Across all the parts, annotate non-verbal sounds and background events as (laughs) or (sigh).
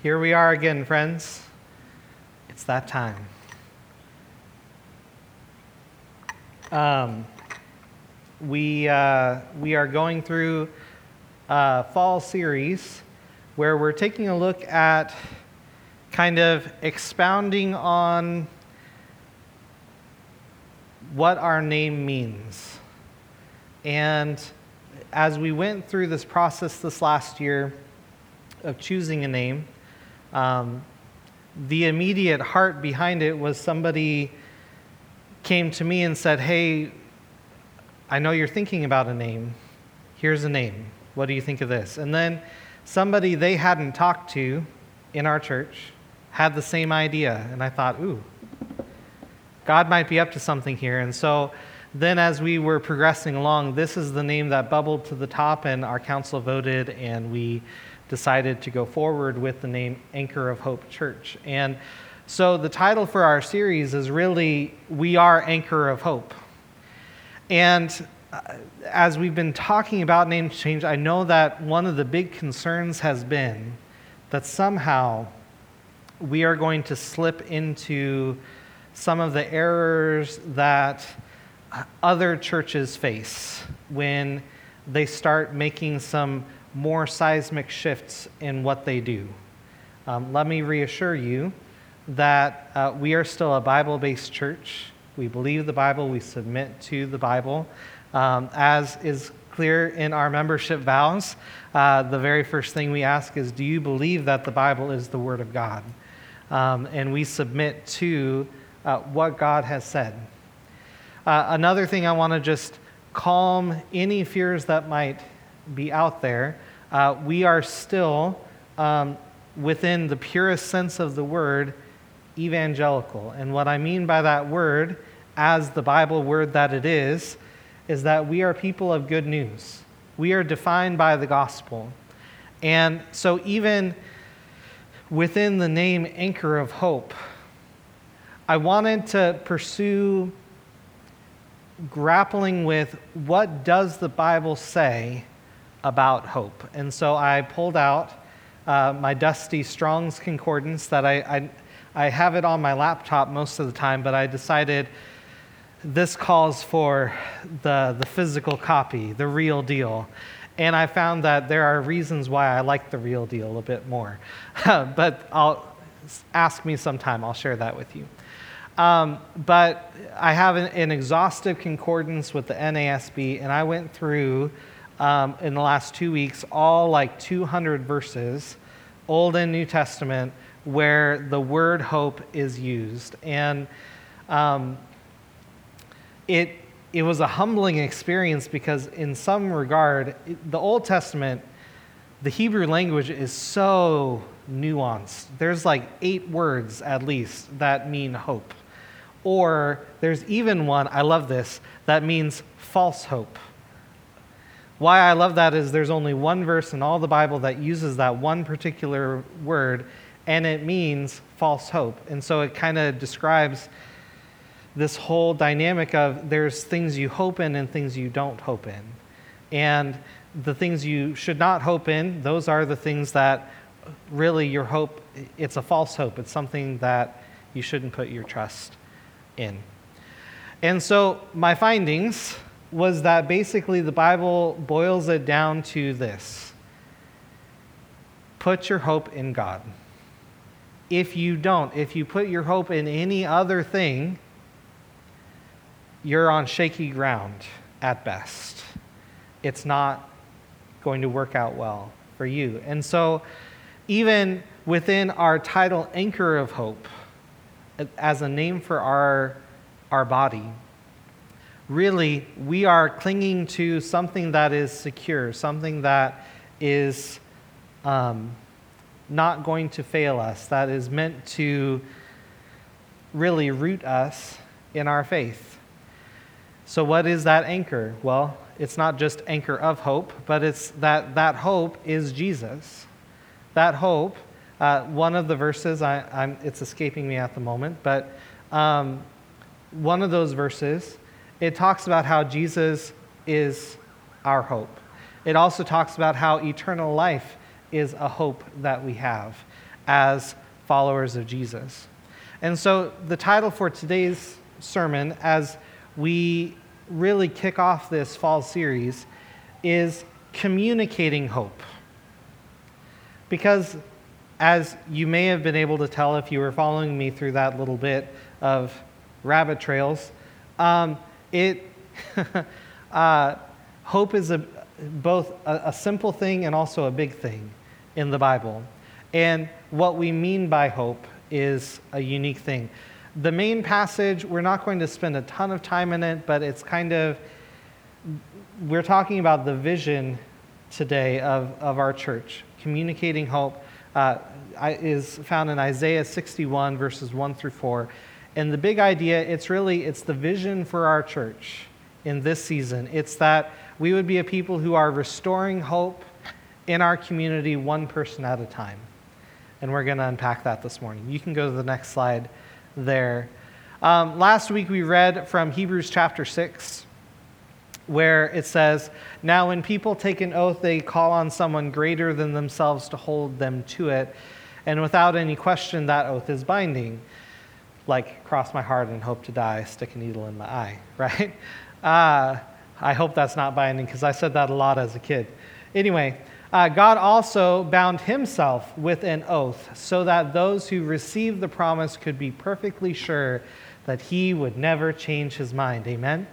Here we are again, friends. It's that time. Um, we, uh, we are going through a fall series where we're taking a look at kind of expounding on what our name means. And as we went through this process this last year of choosing a name, um, the immediate heart behind it was somebody came to me and said, Hey, I know you're thinking about a name. Here's a name. What do you think of this? And then somebody they hadn't talked to in our church had the same idea. And I thought, Ooh, God might be up to something here. And so then, as we were progressing along, this is the name that bubbled to the top, and our council voted, and we decided to go forward with the name Anchor of Hope Church. And so the title for our series is really We Are Anchor of Hope. And uh, as we've been talking about name change, I know that one of the big concerns has been that somehow we are going to slip into some of the errors that other churches face when they start making some more seismic shifts in what they do. Um, let me reassure you that uh, we are still a Bible based church. We believe the Bible, we submit to the Bible. Um, as is clear in our membership vows, uh, the very first thing we ask is Do you believe that the Bible is the Word of God? Um, and we submit to uh, what God has said. Uh, another thing I want to just calm any fears that might be out there, uh, we are still, um, within the purest sense of the word, evangelical. And what I mean by that word, as the Bible word that it is, is that we are people of good news. We are defined by the gospel. And so, even within the name Anchor of Hope, I wanted to pursue grappling with what does the Bible say about hope. And so I pulled out uh, my dusty Strong's Concordance that I, I, I have it on my laptop most of the time, but I decided this calls for the, the physical copy, the real deal. And I found that there are reasons why I like the real deal a bit more. (laughs) but I'll ask me sometime, I'll share that with you. Um, but I have an, an, exhaustive concordance with the NASB, and I went through um, in the last two weeks all like 200 verses, Old and New Testament, where the word hope is used. And um, it, it was a humbling experience because, in some regard, the Old Testament, the Hebrew language is so nuanced. There's like eight words at least that mean hope. Or there's even one, I love this, that means false hope. Why I love that is there's only one verse in all the Bible that uses that one particular word, and it means false hope. And so it kind of describes this whole dynamic of there's things you hope in and things you don't hope in. And the things you should not hope in, those are the things that really your hope, it's a false hope. It's something that you shouldn't put your trust in. And so my findings was that basically the Bible boils it down to this put your hope in God. If you don't, if you put your hope in any other thing, you're on shaky ground at best. It's not going to work out well for you. And so, even within our title, Anchor of Hope, as a name for our, our body, really, we are clinging to something that is secure, something that is um, not going to fail us, that is meant to really root us in our faith. So, what is that anchor? Well, it's not just anchor of hope, but it's that that hope is Jesus. That hope, uh, one of the verses, I, am it's escaping me at the moment, but um, one of those verses it talks about how Jesus is our hope. It also talks about how eternal life is a hope that we have as followers of Jesus. And so, the title for today's sermon, as we really kick off this fall series, is Communicating Hope. Because, as you may have been able to tell if you were following me through that little bit of rabbit trails, um, it (laughs) uh, hope is a, both a, a simple thing and also a big thing in the Bible. And what we mean by hope is a unique thing. The main passage, we're not going to spend a ton of time in it, but it's kind of, we're talking about the vision today of, of our church. Communicating hope uh, is found in Isaiah 61, verses 1 through 4. And the big idea, it's really, it's the vision for our church in this season. It's that we would be a people who are restoring hope in our community one person at a time. And we're going to unpack that this morning. You can go to the next slide there. Um, last week we read from Hebrews chapter 6, where it says, Now when people take an oath, they call on someone greater than themselves to hold them to it. And without any question, that oath is binding. Like, cross my heart and hope to die, stick a needle in my eye, (laughs) right? Uh, I hope that's not binding because I said that a lot as a kid. Anyway, uh, God also bound himself with an oath so that those who received the promise could be perfectly sure that he would never change his mind. Amen?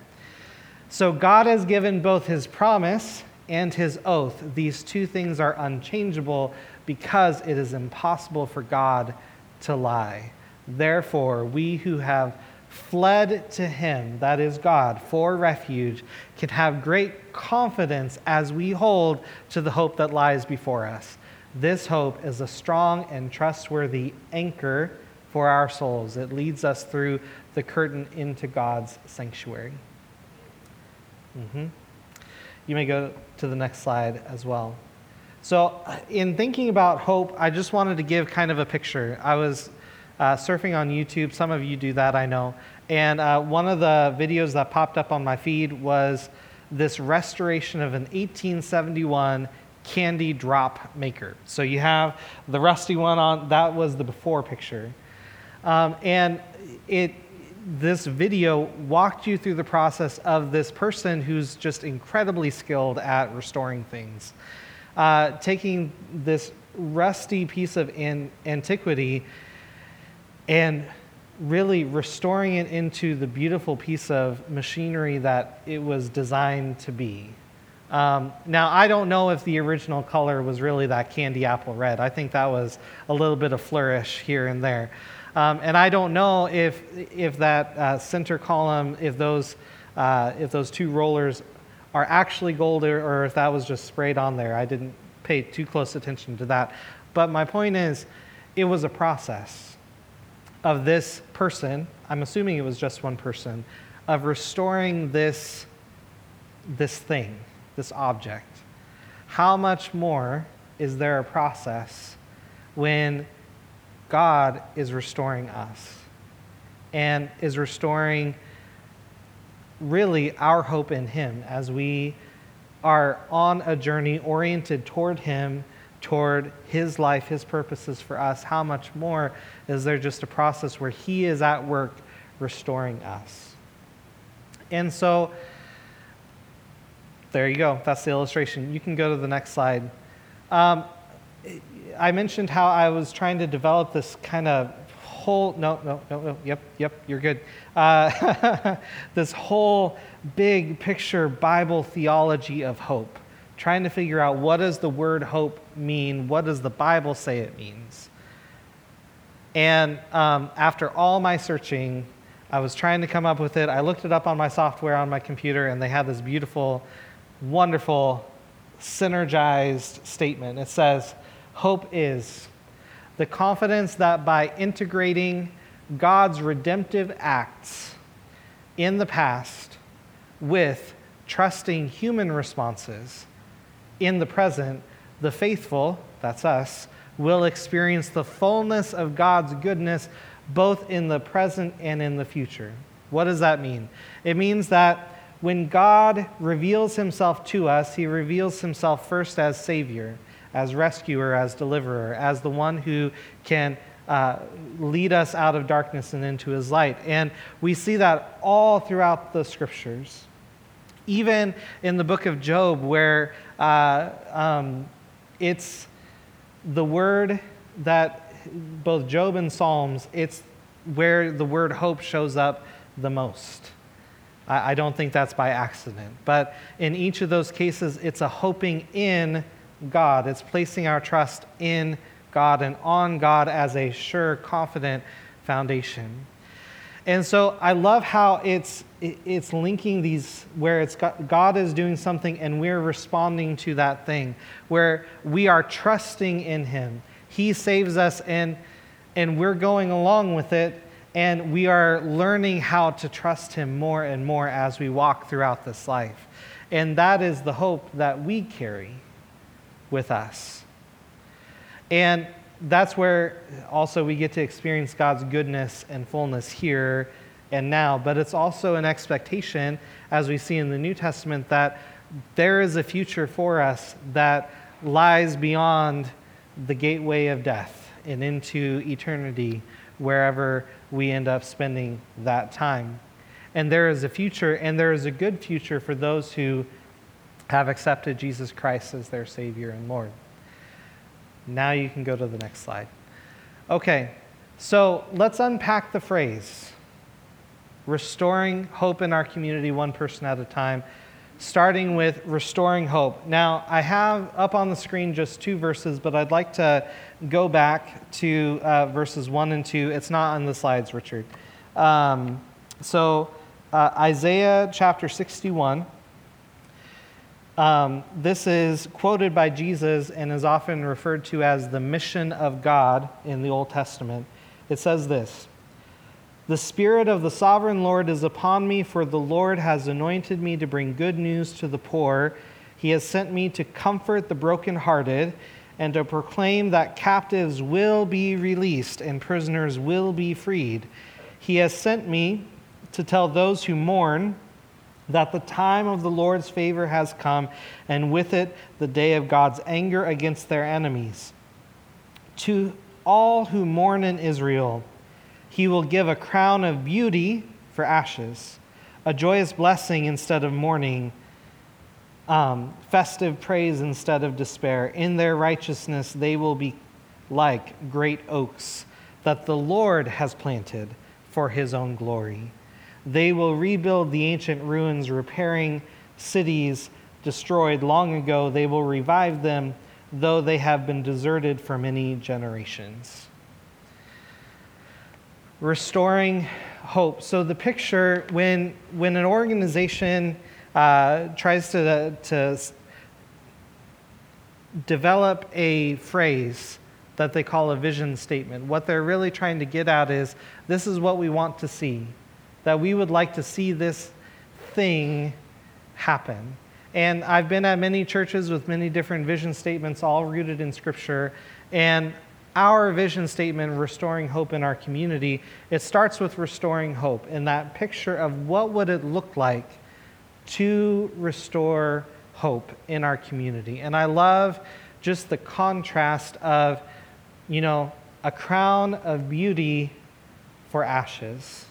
So God has given both his promise and his oath. These two things are unchangeable because it is impossible for God to lie. Therefore, we who have fled to him, that is God, for refuge, can have great confidence as we hold to the hope that lies before us. This hope is a strong and trustworthy anchor for our souls. It leads us through the curtain into God's sanctuary. Mm-hmm. You may go to the next slide as well. So, in thinking about hope, I just wanted to give kind of a picture. I was uh, surfing on YouTube. Some of you do that, I know. And uh, one of the videos that popped up on my feed was this restoration of an 1871 candy drop maker. So you have the rusty one on, that was the before picture. Um, and it, this video walked you through the process of this person who's just incredibly skilled at restoring things. Uh, taking this rusty piece of an- antiquity and really restoring it into the beautiful piece of machinery that it was designed to be. Um, now, I don't know if the original color was really that candy apple red. I think that was a little bit of flourish here and there. Um, and I don't know if, if that uh, center column, if those, uh, if those two rollers are actually gold or, or if that was just sprayed on there. I didn't pay too close attention to that. But my point is, it was a process of this person, I'm assuming it was just one person, of restoring this, this thing, this object. How much more is there a process when God is restoring us and is restoring really our hope in Him as we are on a journey oriented toward Him toward His life, His purposes for us, how much more is there just a process where He is at work restoring us? And so, there you go. That's the illustration. You can go to the next slide. Um, I mentioned how I was trying to develop this kind of whole, no, no, no, no, yep, yep, you're good. Uh, (laughs) this whole big picture Bible theology of hope trying to figure out what does the word hope mean? What does the Bible say it means? And um, after all my searching, I was trying to come up with it. I looked it up on my software on my computer, and they had this beautiful, wonderful, synergized statement. It says, Hope is the confidence that by integrating God's redemptive acts in the past with trusting human responses, in the present, the faithful, that's us, will experience the fullness of God's goodness both in the present and in the future. What does that mean? It means that when God reveals himself to us, he reveals himself first as Savior, as rescuer, as deliverer, as the one who can uh, lead us out of darkness and into his light. And we see that all throughout the scriptures. Even in the book of Job, where uh, um, it's the word that both Job and Psalms, it's where the word hope shows up the most. I, I don't think that's by accident. But in each of those cases, it's a hoping in God. It's placing our trust in God and on God as a sure, confident foundation. And so I love how it's, it's linking these where it's God is doing something and we're responding to that thing, where we are trusting in Him. He saves us and, and we're going along with it, and we are learning how to trust Him more and more as we walk throughout this life. And that is the hope that we carry with us. And that's where also we get to experience God's goodness and fullness here and now. But it's also an expectation, as we see in the New Testament, that there is a future for us that lies beyond the gateway of death and into eternity, wherever we end up spending that time. And there is a future, and there is a good future for those who have accepted Jesus Christ as their Savior and Lord. Now you can go to the next slide. Okay, so let's unpack the phrase restoring hope in our community, one person at a time, starting with restoring hope. Now, I have up on the screen just two verses, but I'd like to go back to uh, verses one and two. It's not on the slides, Richard. Um, so, uh, Isaiah chapter 61. Um, this is quoted by Jesus and is often referred to as the mission of God in the Old Testament. It says this The Spirit of the sovereign Lord is upon me, for the Lord has anointed me to bring good news to the poor. He has sent me to comfort the brokenhearted and to proclaim that captives will be released and prisoners will be freed. He has sent me to tell those who mourn that the time of the Lord's favor has come, and with it the day of God's anger against their enemies. To all who mourn in Israel, he will give a crown of beauty for ashes, a joyous blessing instead of mourning, um, festive praise instead of despair. In their righteousness, they will be like great oaks that the Lord has planted for his own glory. They will rebuild the ancient ruins, repairing cities destroyed long ago. They will revive them, though they have been deserted for many generations. Restoring hope. So, the picture when, when an organization uh, tries to, to develop a phrase that they call a vision statement, what they're really trying to get at is this is what we want to see that we would like to see this thing happen. And I've been at many churches with many different vision statements, all rooted in Scripture. And our vision statement, restoring hope in our community, it starts with restoring hope and that picture of what would it look like to restore hope in our community. And I love just the contrast of, you know, a crown of beauty for ashes.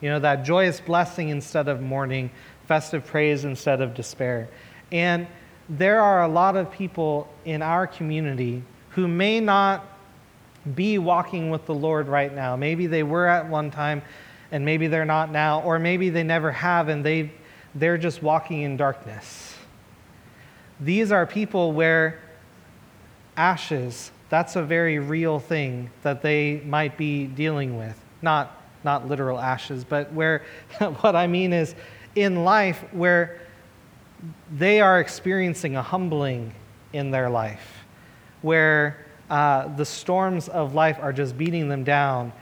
You know, that joyous blessing instead of mourning, festive praise instead of despair. And there are a lot of people in our community who may not be walking with the Lord right now. Maybe they were at one time and maybe they're not now, or maybe they never have and they, they're just walking in darkness. These are people where ashes, that's a very real thing that they might be dealing with. Not not literal ashes, but where (laughs) what I mean is in life where they are experiencing a humbling in their life, where uh, the storms of life are just beating them down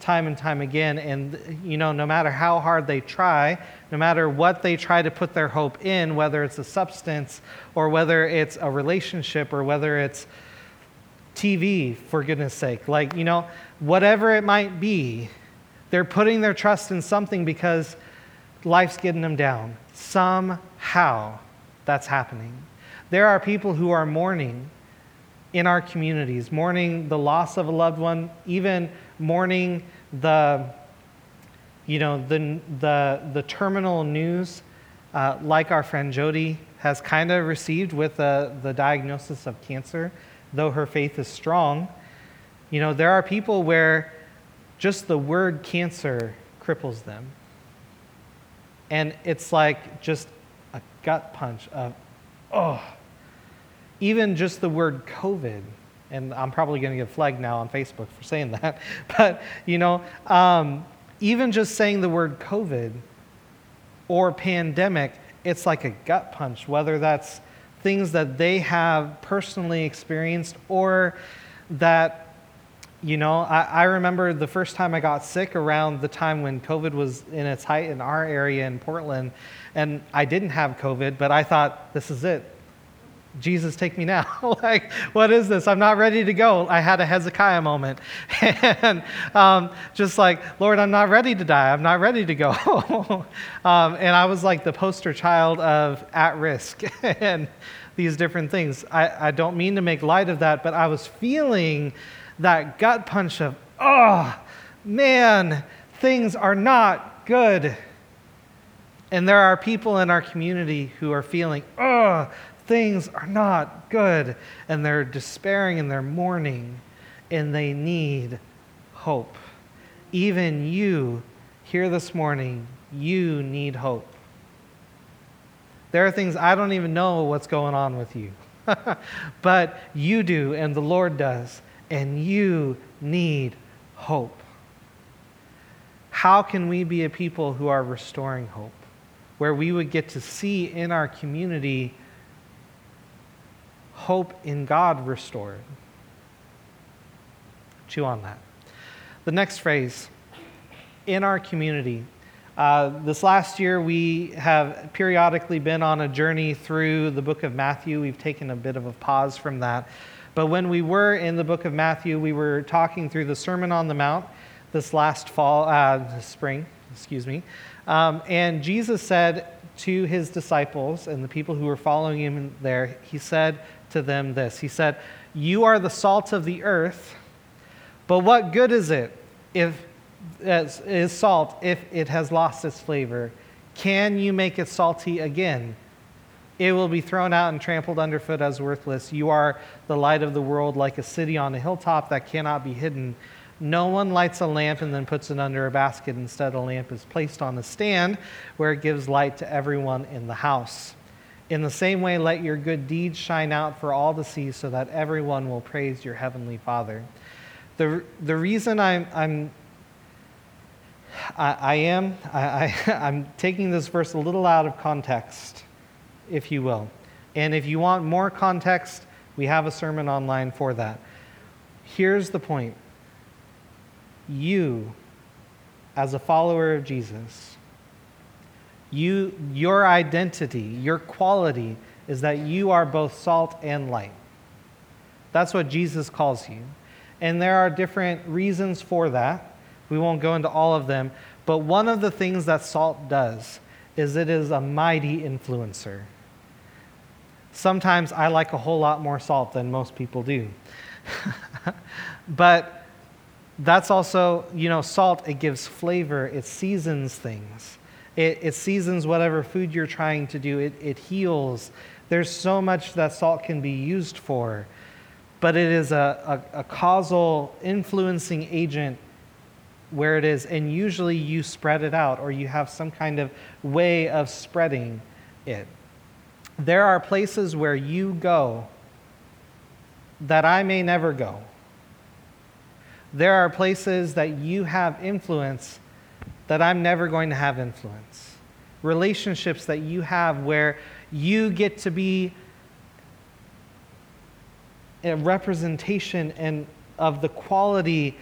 time and time again. And, you know, no matter how hard they try, no matter what they try to put their hope in, whether it's a substance or whether it's a relationship or whether it's TV, for goodness sake, like, you know, whatever it might be, they're putting their trust in something because life's getting them down. Somehow that's happening. There are people who are mourning in our communities, mourning the loss of a loved one, even mourning the, you know, the, the, the terminal news, uh, like our friend Jody has kind of received with uh, the diagnosis of cancer, though her faith is strong. You know, there are people where just the word cancer cripples them. And it's like just a gut punch of, oh, even just the word COVID, and I'm probably going to get flagged now on Facebook for saying that, (laughs) but you know, um, even just saying the word COVID or pandemic, it's like a gut punch, whether that's things that they have personally experienced or that you know, I, I, remember the first time I got sick around the time when COVID was in its height in our area in Portland, and I didn't have COVID, but I thought, this is it. Jesus, take me now. (laughs) like, what is this? I'm not ready to go. I had a Hezekiah moment. (laughs) and um, just like, Lord, I'm not ready to die. I'm not ready to go. (laughs) um, and I was like the poster child of at risk and these different things. I, I don't mean to make light of that, but I was feeling that gut punch of, oh, man, things are not good. And there are people in our community who are feeling, oh, things are not good. And they're despairing and they're mourning and they need hope. Even you here this morning, you need hope. There are things I don't even know what's going on with you, (laughs) but you do, and the Lord does and you need hope. How can we be a people who are restoring hope? Where we would get to see in our community hope in God restored. Chew on that. The next phrase, in our community. Uh, this last year, we have periodically been on a journey through the book of Matthew. We've taken a bit of a pause from that. But when we were in the book of Matthew, we were talking through the Sermon on the Mount this last fall, uh, spring, excuse me. Um, and Jesus said to his disciples and the people who were following him there, he said to them this He said, You are the salt of the earth, but what good is it if is salt if it has lost its flavor? Can you make it salty again? It will be thrown out and trampled underfoot as worthless. You are the light of the world, like a city on a hilltop that cannot be hidden. No one lights a lamp and then puts it under a basket. Instead, a lamp is placed on a stand where it gives light to everyone in the house. In the same way, let your good deeds shine out for all to see so that everyone will praise your heavenly Father. The, the reason I'm, I'm I, I am I, I, (laughs) I'm taking this verse a little out of context if you will. And if you want more context, we have a sermon online for that. Here's the point you, as a follower of Jesus, you, your identity, your quality is that you are both salt and light. That's what Jesus calls you. And there are different reasons for that. We won't go into all of them. But one of the things that salt does is it is a mighty influencer. Sometimes I like a whole lot more salt than most people do. (laughs) but that's also, you know, salt, it gives flavor, it seasons things. It, it seasons whatever food you're trying to do, it, it heals. There's so much that salt can be used for, but it is a, a, a causal influencing agent where it is, and usually you spread it out or you have some kind of way of spreading it. There are places where you go that I may never go. There are places that you have influence that I'm never going to have influence. Relationships that you have where you get to be a representation and of the quality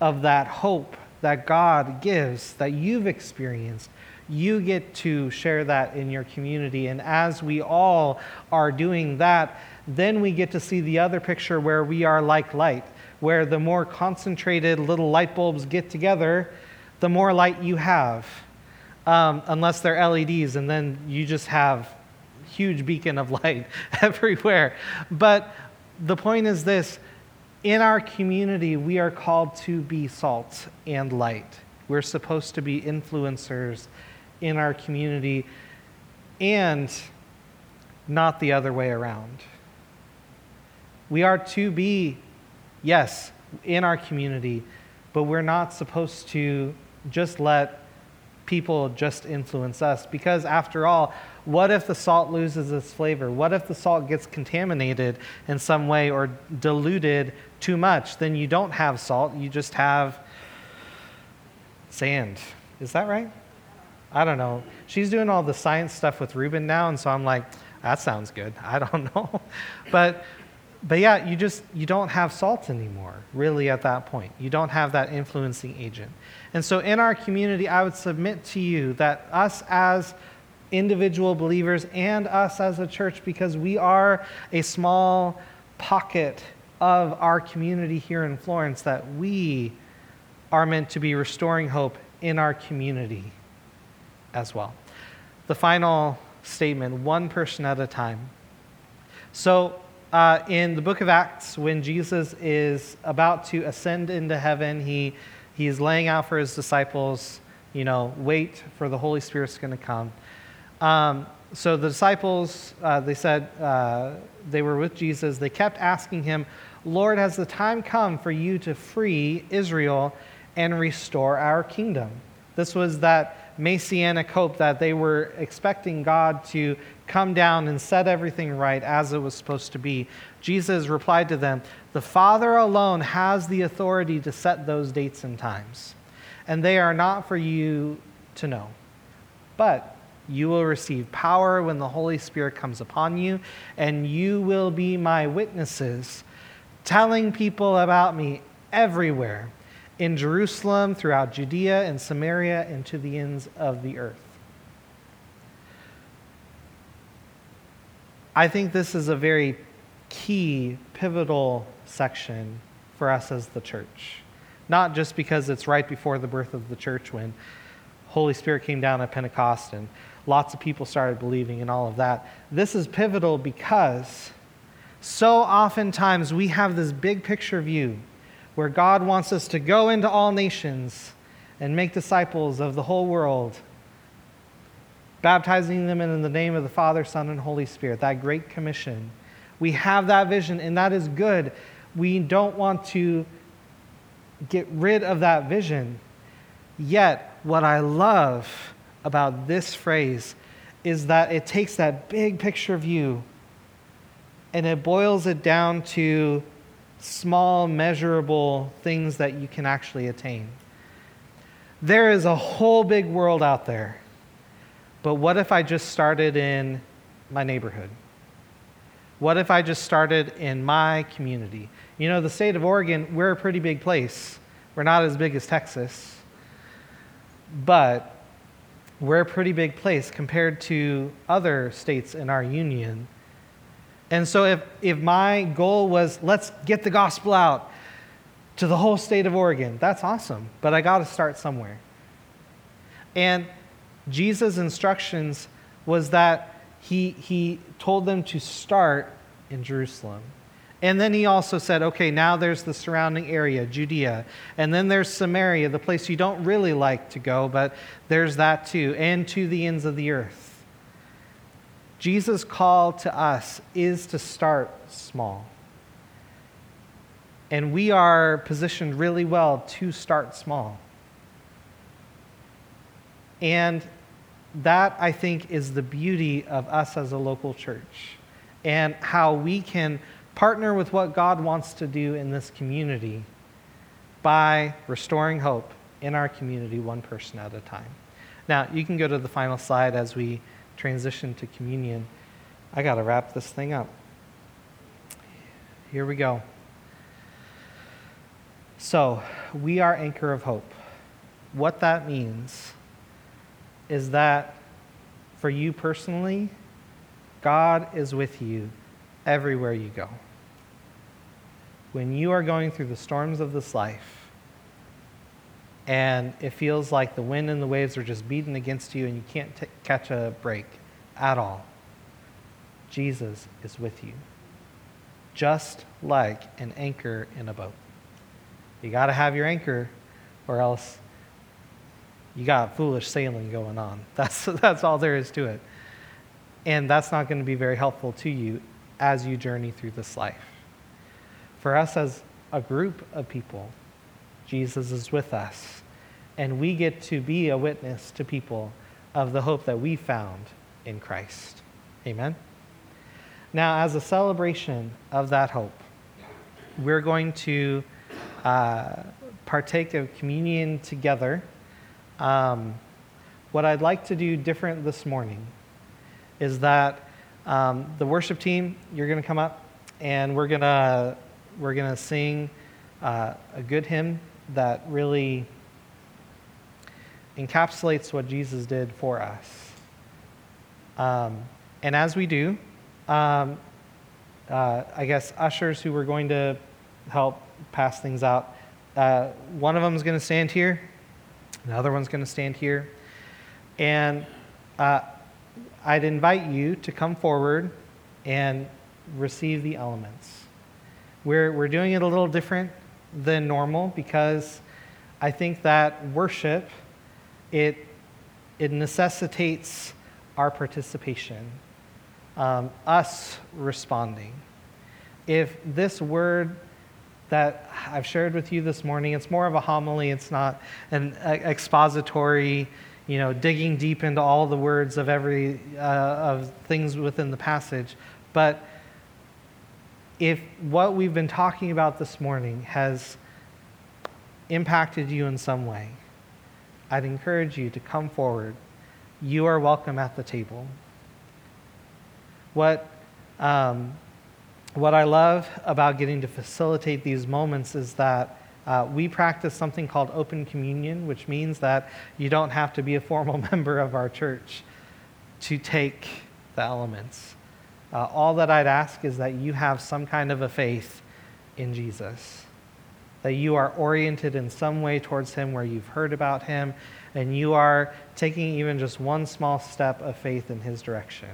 of that hope that God gives that you've experienced you get to share that in your community. And as we all are doing that, then we get to see the other picture where we are like light, where the more concentrated little light bulbs get together, the more light you have. Um, unless they're LEDs, and then you just have huge beacon of light (laughs) everywhere. But the point is this in our community, we are called to be salt and light. We're supposed to be influencers in our community and not the other way around. We are to be, yes, in our community, but we're not supposed to just let people just influence us. Because after all, what if the salt loses its flavor? What if the salt gets contaminated in some way or diluted too much? Then you don't have salt, you just have sand. Is that right? I don't know. She's doing all the science stuff with Ruben now, and so I'm like, that sounds good. (laughs) I don't know. but but yeah, you just you don't have salt anymore, really at that point. You don't have that influencing agent. And so in our community, I would submit to you that us as individual believers and us as a church, because we are a small pocket of our community here in Florence, that we are meant to be restoring hope in our community as well. The final statement one person at a time. So, uh, in the book of Acts, when Jesus is about to ascend into heaven, he, he is laying out for his disciples, you know, wait for the Holy Spirit's going to come. Um, so the disciples, uh, they said uh, they were with Jesus. They kept asking him, Lord, has the time come for you to free Israel and restore our kingdom? This was that messianic hope that they were expecting God to come down and set everything right as it was supposed to be. Jesus replied to them, The Father alone has the authority to set those dates and times, and they are not for you to know. But you will receive power when the Holy Spirit comes upon you, and you will be my witnesses, telling people about me everywhere in Jerusalem, throughout Judea and Samaria, and to the ends of the earth. I think this is a very key, pivotal section for us as the church. Not just because it's right before the birth of the church when Holy Spirit came down at Pentecost and lots of people started believing and all of that. This is pivotal because so oftentimes we have this big picture view where God wants us to go into all nations and make disciples of the whole world, baptizing them in the name of the Father, Son, and Holy Spirit, that great commission. We have that vision, and that is good. We don't want to get rid of that vision. Yet, what I love about this phrase is that it takes that big picture view and it boils it down to small, measurable things that you can actually attain. There is a whole big world out there. But what if I just started in my neighborhood? What if I just started in my community? You know, the state of Oregon, we're a pretty big place. We're not as big as Texas, but we're a pretty big place compared to other states in our union. And so, if, if my goal was, let's get the gospel out to the whole state of Oregon, that's awesome, but I got to start somewhere. And Jesus' instructions was that he, he told them to start in Jerusalem. And then he also said, okay, now there's the surrounding area, Judea. And then there's Samaria, the place you don't really like to go, but there's that too, and to the ends of the earth. Jesus' call to us is to start small. And we are positioned really well to start small. And that, I think, is the beauty of us as a local church and how we can partner with what God wants to do in this community by restoring hope in our community one person at a time. Now, you can go to the final slide as we transition to communion. I got to wrap this thing up. Here we go. So, we are anchor of hope. What that means is that for you personally, God is with you everywhere you go. When you are going through the storms of this life, and it feels like the wind and the waves are just beating against you and you can't t- catch a break at all. Jesus is with you. just like an anchor in a boat. You got to have your anchor, or else you got foolish sailing going on. (laughs) That's, that's all there is to it. And that's not going to be very helpful to you as you journey through this life. For us as a group of people, Jesus is with us, and we get to be a witness to people of the hope that we found in Christ. Amen? Now, as a celebration of that hope, we're going to uh, partake of communion together. Um, what I'd like to do different this morning is that um, the worship team, you're going to come up and we're going to we're going to sing uh, a good hymn that really encapsulates what Jesus did for us. Um, and as we do, um, uh, I guess ushers who were going to help pass things out, uh, one of them is going to stand here, another other one's going to stand here. And uh, I'd invite you to come forward and receive the elements. We're, we're doing it a little different than normal because I think that worship it, it necessitates our participation, um, us responding. If this word that I've shared with you this morning, it's more of a homily, it's not an expository, you know, digging deep into all the words of every uh, of things within the passage, but if what we've been talking about this morning has impacted you in some way, I'd encourage you to come forward. You are welcome at the table. What, um, what I love about getting to facilitate these moments is that uh, we practice something called open communion, which means that you don't have to be a formal (laughs) member of our church to take the elements. Uh, all that I'd ask is that you have some kind of a faith in Jesus that you are oriented in some way towards Him where you've heard about Him and you are taking even just one small step of faith in His direction.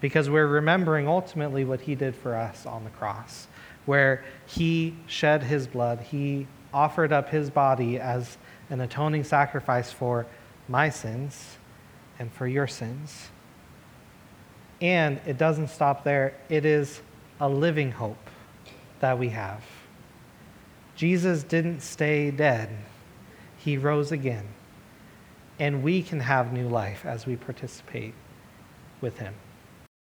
Because we're remembering ultimately what He did for us on the cross, where He shed His blood, He offered up His body as an atoning sacrifice for my sins and for your sins. And it doesn't stop there, it is a living hope that we have. Jesus didn't stay dead, he rose again. And we can have new life as we participate with him.